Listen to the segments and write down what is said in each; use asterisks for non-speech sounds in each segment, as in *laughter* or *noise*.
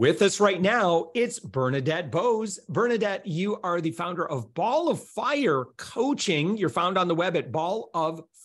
With us right now, it's Bernadette Boas. Bernadette, you are the founder of Ball of Fire Coaching. You're found on the web at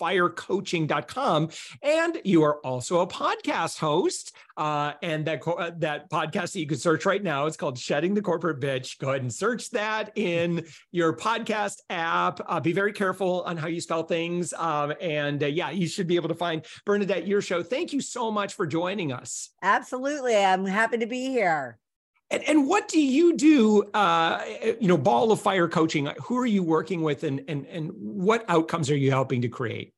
balloffirecoaching.com. And you are also a podcast host. Uh, and that, uh, that podcast that you can search right now, it's called Shedding the Corporate Bitch. Go ahead and search that in your podcast app. Uh, be very careful on how you spell things. Um, and uh, yeah, you should be able to find Bernadette, your show. Thank you so much for joining us. Absolutely. I'm happy to be here. And, and what do you do? Uh, you know, ball of fire coaching. Who are you working with, and and and what outcomes are you helping to create?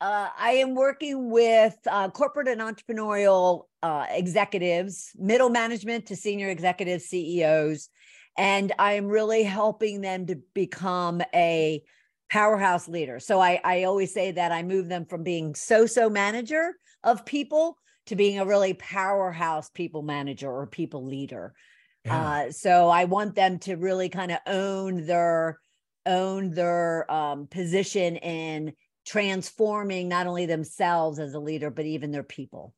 Uh, I am working with uh, corporate and entrepreneurial uh, executives, middle management to senior executives, CEOs, and I am really helping them to become a powerhouse leader. So I, I always say that I move them from being so-so manager of people to being a really powerhouse people manager or people leader. Yeah. Uh, so I want them to really kind of own their own their um, position in transforming not only themselves as a leader, but even their people.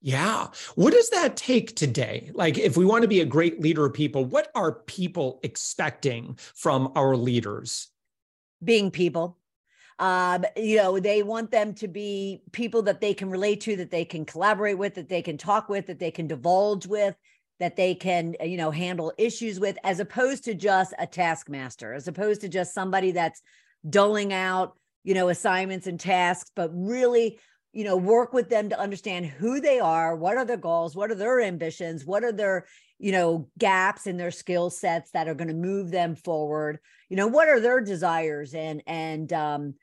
Yeah. What does that take today? Like, if we want to be a great leader of people, what are people expecting from our leaders? Being people. Um, you know, they want them to be people that they can relate to, that they can collaborate with, that they can talk with, that they can divulge with, that they can, you know, handle issues with, as opposed to just a taskmaster, as opposed to just somebody that's doling out you know, assignments and tasks, but really, you know, work with them to understand who they are, what are their goals, what are their ambitions, what are their, you know, gaps in their skill sets that are going to move them forward. You know, what are their desires and and um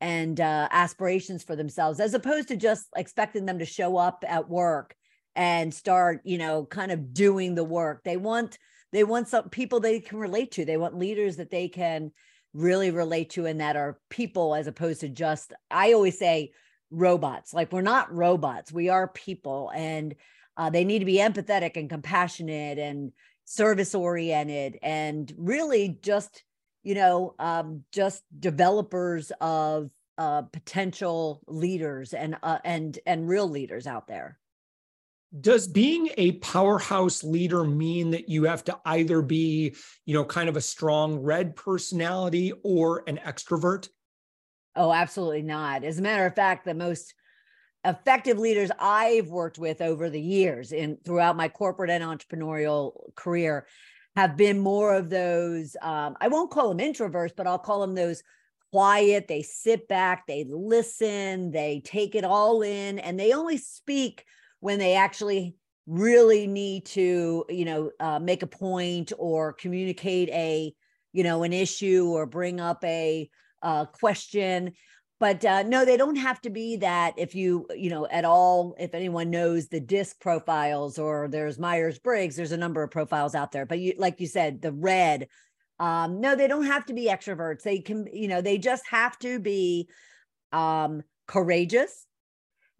and uh aspirations for themselves as opposed to just expecting them to show up at work and start, you know, kind of doing the work. They want they want some people they can relate to. They want leaders that they can really relate to and that are people as opposed to just i always say robots like we're not robots we are people and uh, they need to be empathetic and compassionate and service oriented and really just you know um, just developers of uh, potential leaders and uh, and and real leaders out there. Does being a powerhouse leader mean that you have to either be you know kind of a strong red personality or an extrovert? Oh absolutely not. As a matter of fact the most effective leaders i've worked with over the years in throughout my corporate and entrepreneurial career have been more of those um, i won't call them introverts but i'll call them those quiet they sit back they listen they take it all in and they only speak when they actually really need to you know uh, make a point or communicate a you know an issue or bring up a uh, question but uh, no they don't have to be that if you you know at all if anyone knows the disc profiles or there's myers-briggs there's a number of profiles out there. But you like you said the red um, no they don't have to be extroverts. They can you know they just have to be um, courageous.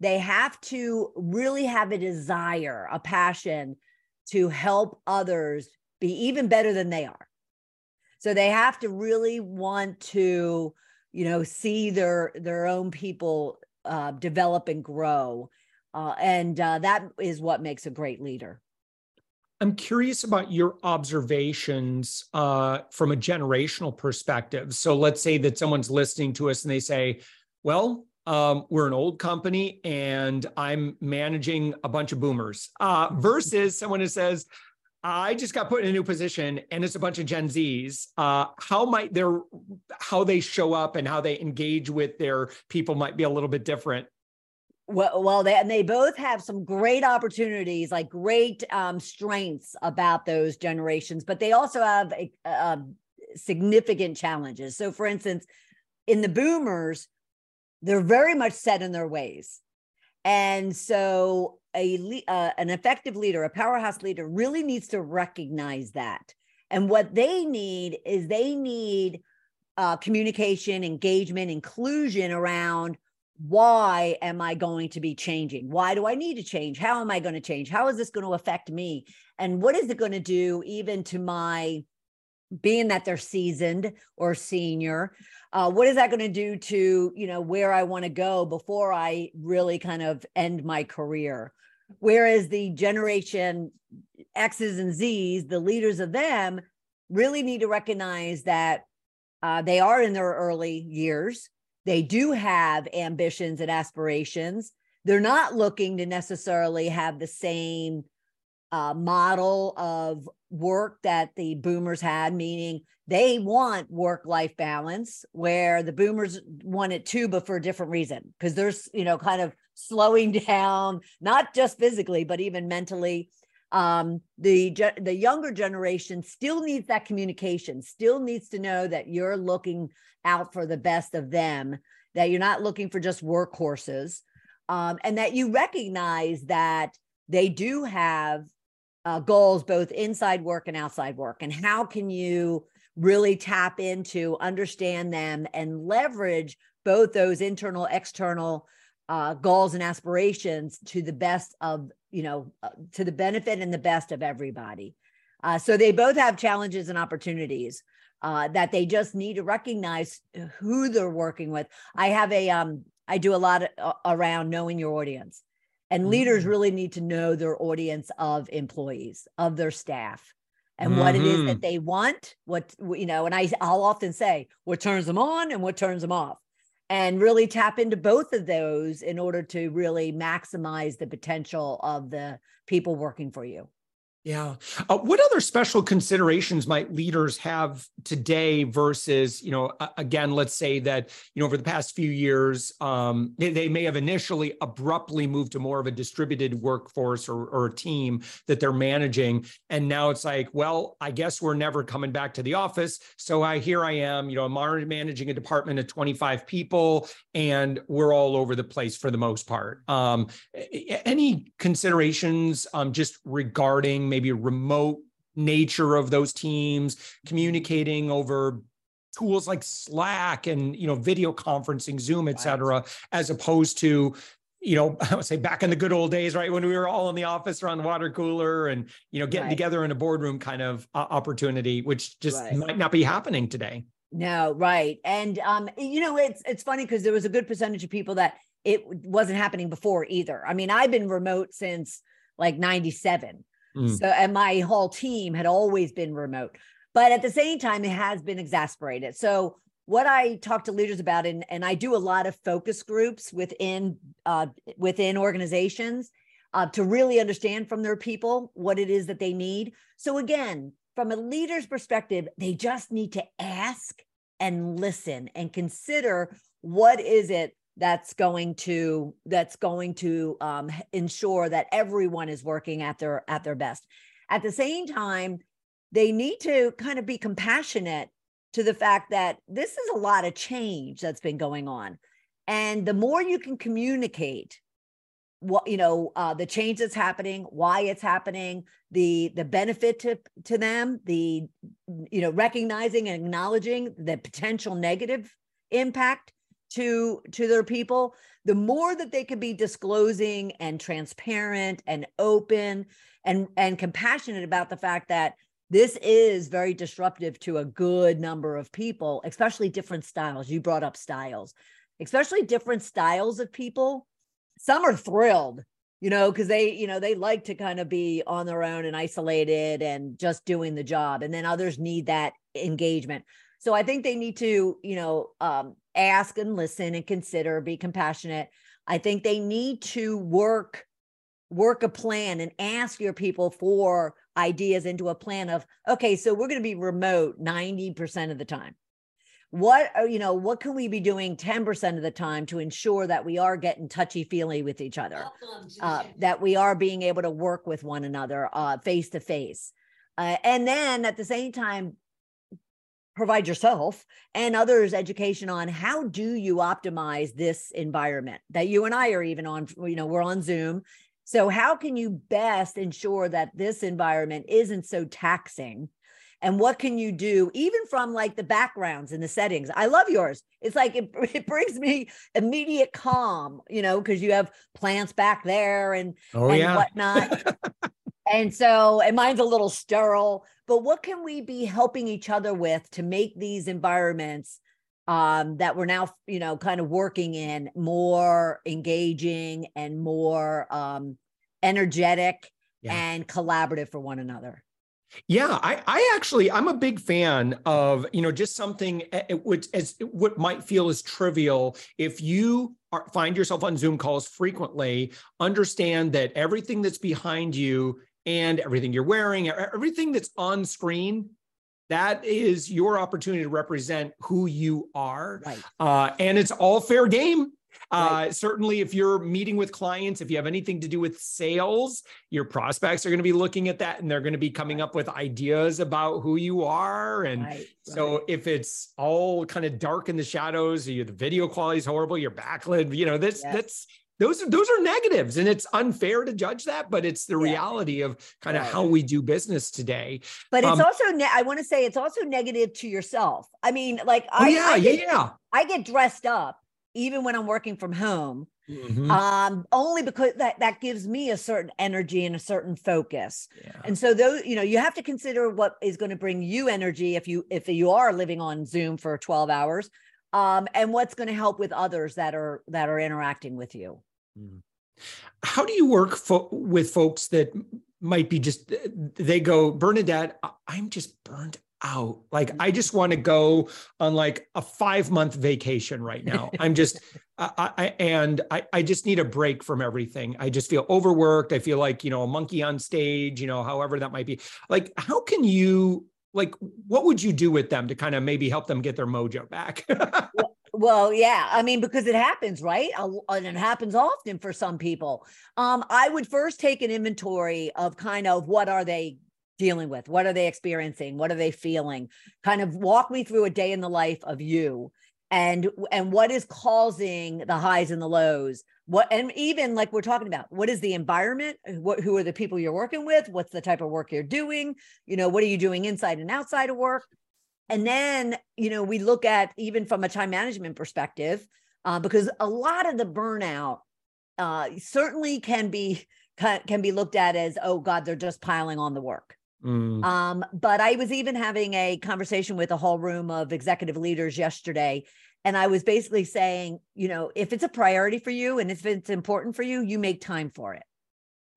They have to really have a desire, a passion to help others be even better than they are. So they have to really want to, you know, see their their own people uh, develop and grow, uh, and uh, that is what makes a great leader. I'm curious about your observations uh, from a generational perspective. So let's say that someone's listening to us and they say, "Well, um, we're an old company and I'm managing a bunch of boomers uh, *laughs* versus someone who says, I just got put in a new position and it's a bunch of Gen Zs. Uh, how might their how they show up and how they engage with their people might be a little bit different. Well, well, they, and they both have some great opportunities, like great um, strengths about those generations, but they also have a, a significant challenges. So, for instance, in the boomers, they're very much set in their ways. And so a uh, an effective leader, a powerhouse leader really needs to recognize that. And what they need is they need uh, communication, engagement, inclusion around why am I going to be changing? Why do I need to change? How am I going to change? How is this going to affect me? And what is it going to do even to my being that they're seasoned or senior uh, what is that going to do to you know where i want to go before i really kind of end my career? Whereas the generation x's and z's the leaders of them really need to recognize that uh, they are in their early years. They do have ambitions and aspirations. They're not looking to necessarily have the same uh, model of work that the boomers had, meaning they want work life balance, where the boomers want it too, but for a different reason, because there's, you know, kind of slowing *laughs* down, not just physically, but even mentally. Um, the the younger generation still needs that communication, still needs to know that you're looking out for the best of them, that you're not looking for just workhorses, um, and that you recognize that they do have uh, goals both inside work and outside work and how can you really tap into understand them and leverage both those internal external uh, goals and aspirations to the best of you know uh, to the benefit and the best of everybody. Uh, so they both have challenges and opportunities uh, that they just need to recognize who they're working with. I have a um i do a lot uh, around knowing your audience and leaders mm-hmm. really need to know their audience of employees, of their staff, and mm-hmm. what it is that mm-hmm. they want. What, you know, and I, I'll often say what turns them on and what turns them off. And really tap into both of those in order to really maximize the potential of the people working for you. Yeah. Uh, what other special considerations might leaders have today versus, you know, again, let's say that, you know, over the past few years, um, they, they, may have initially abruptly moved to more of a distributed workforce or, or a team that they're managing. And now it's like, well, I guess we're never coming back to the office. So I, here I am, you know, I'm managing a department of 25 people and we're all over the place for the most part. Um, any considerations um, just regarding maybe remote nature of those teams, communicating over tools like Slack and you know video conferencing, Zoom, et cetera, as opposed to you know, *laughs* I would say back in the good old days, right? When we were all in the office around the water cooler and, you know, getting right. together in a boardroom kind of uh, opportunity, which just right. might not be happening today. No, right. And, um, you know, it's, it's funny because there was a good percentage of people that it wasn't happening before either. I mean, I've been remote since like 97. Mm. So, and my whole team had always been remote, but at the same time, it has been exasperated. So, what I talk to leaders about, and, and I do a lot of focus groups within uh, within organizations uh, to really understand from their people what it is that they need. So again, from a leader's perspective, they just need to ask and listen and consider what is it that's going to that's going to um, ensure that everyone is working at their at their best. At the same time they need to kind of be compassionate to the fact that this is a lot of change that's been going on. And the more you can communicate what you know uh, the change that's happening why it's happening the the benefit to to them the you know recognizing and acknowledging the potential negative impact to to their people the more that they can be disclosing and transparent and open and and compassionate about the fact that this is very disruptive to a good number of people especially different styles. You brought up styles. Especially different styles of people some are thrilled you know because they you know they like to kind of be on their own and isolated and just doing the job and then others need that engagement so I think they need to, you know, um, ask and listen and consider, be compassionate. I think they need to work work a plan and ask your people for ideas into a plan of okay so we're going to be remote 90% of the time. What you know what can we be doing 10% of the time to ensure that we are getting touchy feely with each other? Uh, that we are being able to work with one another face to face. And then at the same time provide yourself and others education on how do you optimize this environment that you and I are even on you know we're on Zoom. So how can you best ensure that this environment isn't so taxing? And what can you do even from like the backgrounds and the settings? I love yours. It's like it, *laughs* it brings me immediate calm you know because you have plants back there and, oh, and yeah. whatnot *laughs* and so and mine's a little sterile but what can we be helping each other with to make these environments um, that we're now you know kind of working in more engaging and more um, energetic yeah. and collaborative for one another yeah, I, I actually I'm a big fan of you know just something eh, eh, which as what might feel as trivial if you are, find yourself on Zoom calls frequently, understand that everything that's behind you and everything you're wearing, everything that's on screen that is your opportunity to represent who you are. Right. Uh, and it's all fair game. Uh, right. Certainly, if you're meeting with clients, if you have anything to do with sales, your prospects are going to be looking at that and they're going to be coming up with ideas about who you are. And right. so, right. if it's all kind of dark in the shadows, you the video quality is horrible, your backlit, you know, this yes. that's those are those are negatives and it's unfair to judge that but it's the yeah. reality of kind of right. how we do business today but it's um, also ne- i want to say it's also negative to yourself i mean like oh, I, yeah I get, yeah i get dressed up even when i'm working from home mm-hmm. um only because that that gives me a certain energy and a certain focus yeah. and so those you know you have to consider what is going to bring you energy if you if you are living on zoom for 12 hours um and what's going to help with others that are that are interacting with you. Hmm. How do you work fo- with folks that might be just, they go, Bernadette, I'm just burned out. Like, I mm-hmm. just want to go on like a five month vacation right now. *laughs* I'm just, I, I, and I, I just need a break from everything. I just feel overworked. I feel like, you know, a monkey on stage, you know, however that might be. Like, how can you, like, what would you do with them to kind of maybe help them get their mojo back? well, well, yeah. I mean, because it happens, right? And it happens often for some people. Um, I would first take an inventory of kind of what are they dealing with? What are they experiencing? What are they feeling? Kind of walk me through a day in the life of you and and what is causing the highs and the lows what and even like we're talking about what is the environment what who are the people you're working with what's the type of work you're doing you know what are you doing inside and outside of work and then, you know, we look at even from a time management perspective, uh, because a lot of the burnout uh, certainly can be can be looked at as, oh God, they're just piling on the work. Mm. Um, but I was even having a conversation with a whole room of executive leaders yesterday. And I was basically saying, you know, if it's a priority for you and if it's important for you, you make time for it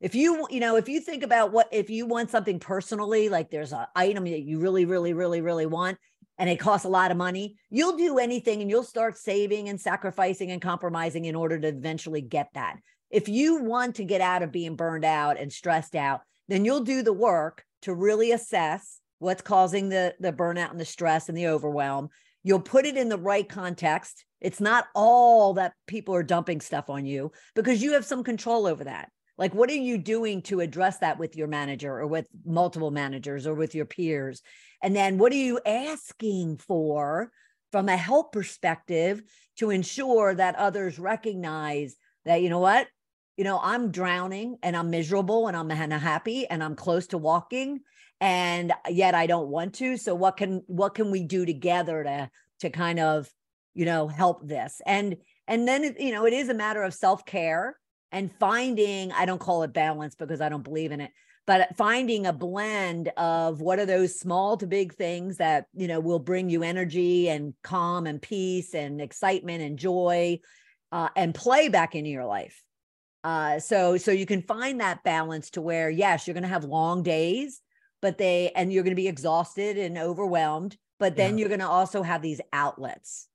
if you you know if you think about what if you want something personally like there's an item that you really really really really want and it costs a lot of money you'll do anything and you'll start saving and sacrificing and compromising in order to eventually get that. If you want to get out of being burned out and stressed out then you'll do the work to really assess what's causing the the burnout and the stress and the overwhelm. You'll put it in the right context. It's not all that people are dumping stuff on you because you have some control over that like, what are you doing to address that with your manager or with multiple managers or with your peers? And then what are you asking for from a help perspective to ensure that others recognize that, you know what? You know, I'm drowning and I'm miserable and I'm unhappy and I'm close to walking and yet I don't want to. So what can what can we do together to to kind of, you know, help this? And and then you know, it is a matter of self-care and finding i don't call it balance because i don't believe in it but finding a blend of what are those small to big things that you know will bring you energy and calm and peace and excitement and joy uh, and play back into your life uh, so so you can find that balance to where yes you're going to have long days but they and you're going to be exhausted and overwhelmed but then yeah. you're going to also have these outlets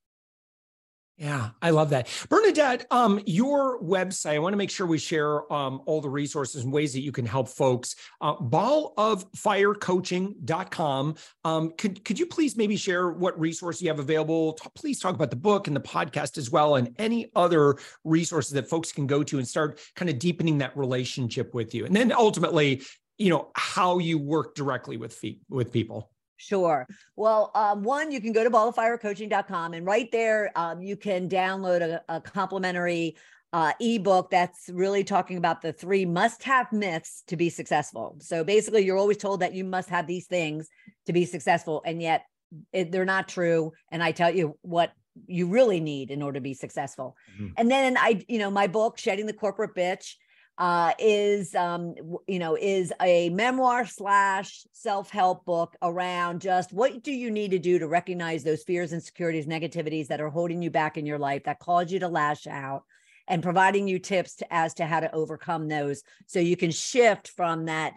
Yeah, I love that. Bernadette, um, your website, I want to make sure we share um, all the resources and ways that you can help folks. Uh, balloffirecoaching.com. Um, could, could you please maybe share what resources you have available? Please talk about the book and the podcast as well, and any other resources that folks can go to and start kind of deepening that relationship with you. And then ultimately, you know, how you work directly with, fee- with people. Sure. Well, um, one, you can go to balloffirecoaching.com and right there um, you can download a, a complimentary uh, ebook that's really talking about the three must have myths to be successful. So basically, you're always told that you must have these things to be successful, and yet it, they're not true. And I tell you what you really need in order to be successful. Mm-hmm. And then I, you know, my book, Shedding the Corporate Bitch, uh, is um, you know is a memoir slash self-help book around just what do you need to do to recognize those fears insecurities negativities that are holding you back in your life that cause you to lash out and providing you tips to, as to how to overcome those so you can shift from that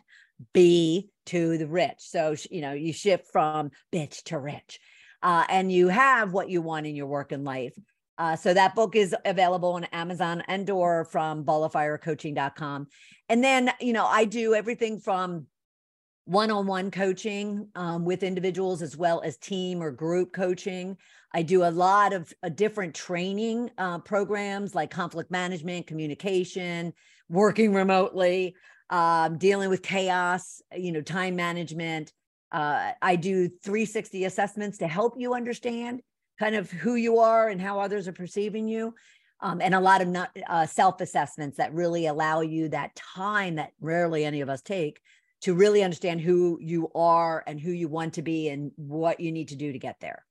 b to the rich. So you know you shift from bitch to rich uh, and you have what you want in your work and life uh, so that book is available on Amazon and or from balloffirecoaching.com. And then, you know, I do everything from one-on-one coaching um, with individuals as well as team or group coaching. I do a lot of uh, different training uh, programs like conflict management, communication, working remotely, um, dealing with chaos, you know, time management. Uh, I do 360 assessments to help you understand kind of who you are and how others are perceiving you. Um, and a lot of not, uh, self assessments that really allow you that time that rarely any of us take to really understand who you are and who you want to be and what you need to do to get there.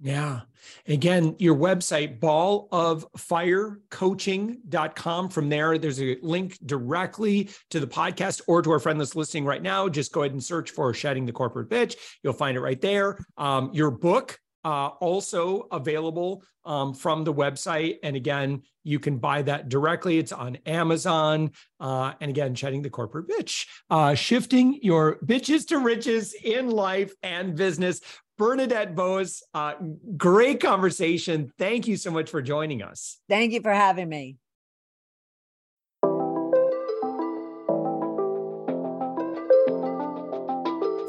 Yeah. Again, your website, balloffirecoaching.com. From there, there's a link directly to the podcast or to our friend that's listening right now. Just go ahead and search for Shedding the Corporate Bitch. You'll find it right there. Um, your book, uh, also available um, from the website. And again, you can buy that directly. It's on Amazon. Uh, and again, shedding the corporate bitch, uh, shifting your bitches to riches in life and business. Bernadette Boas, uh, great conversation. Thank you so much for joining us. Thank you for having me.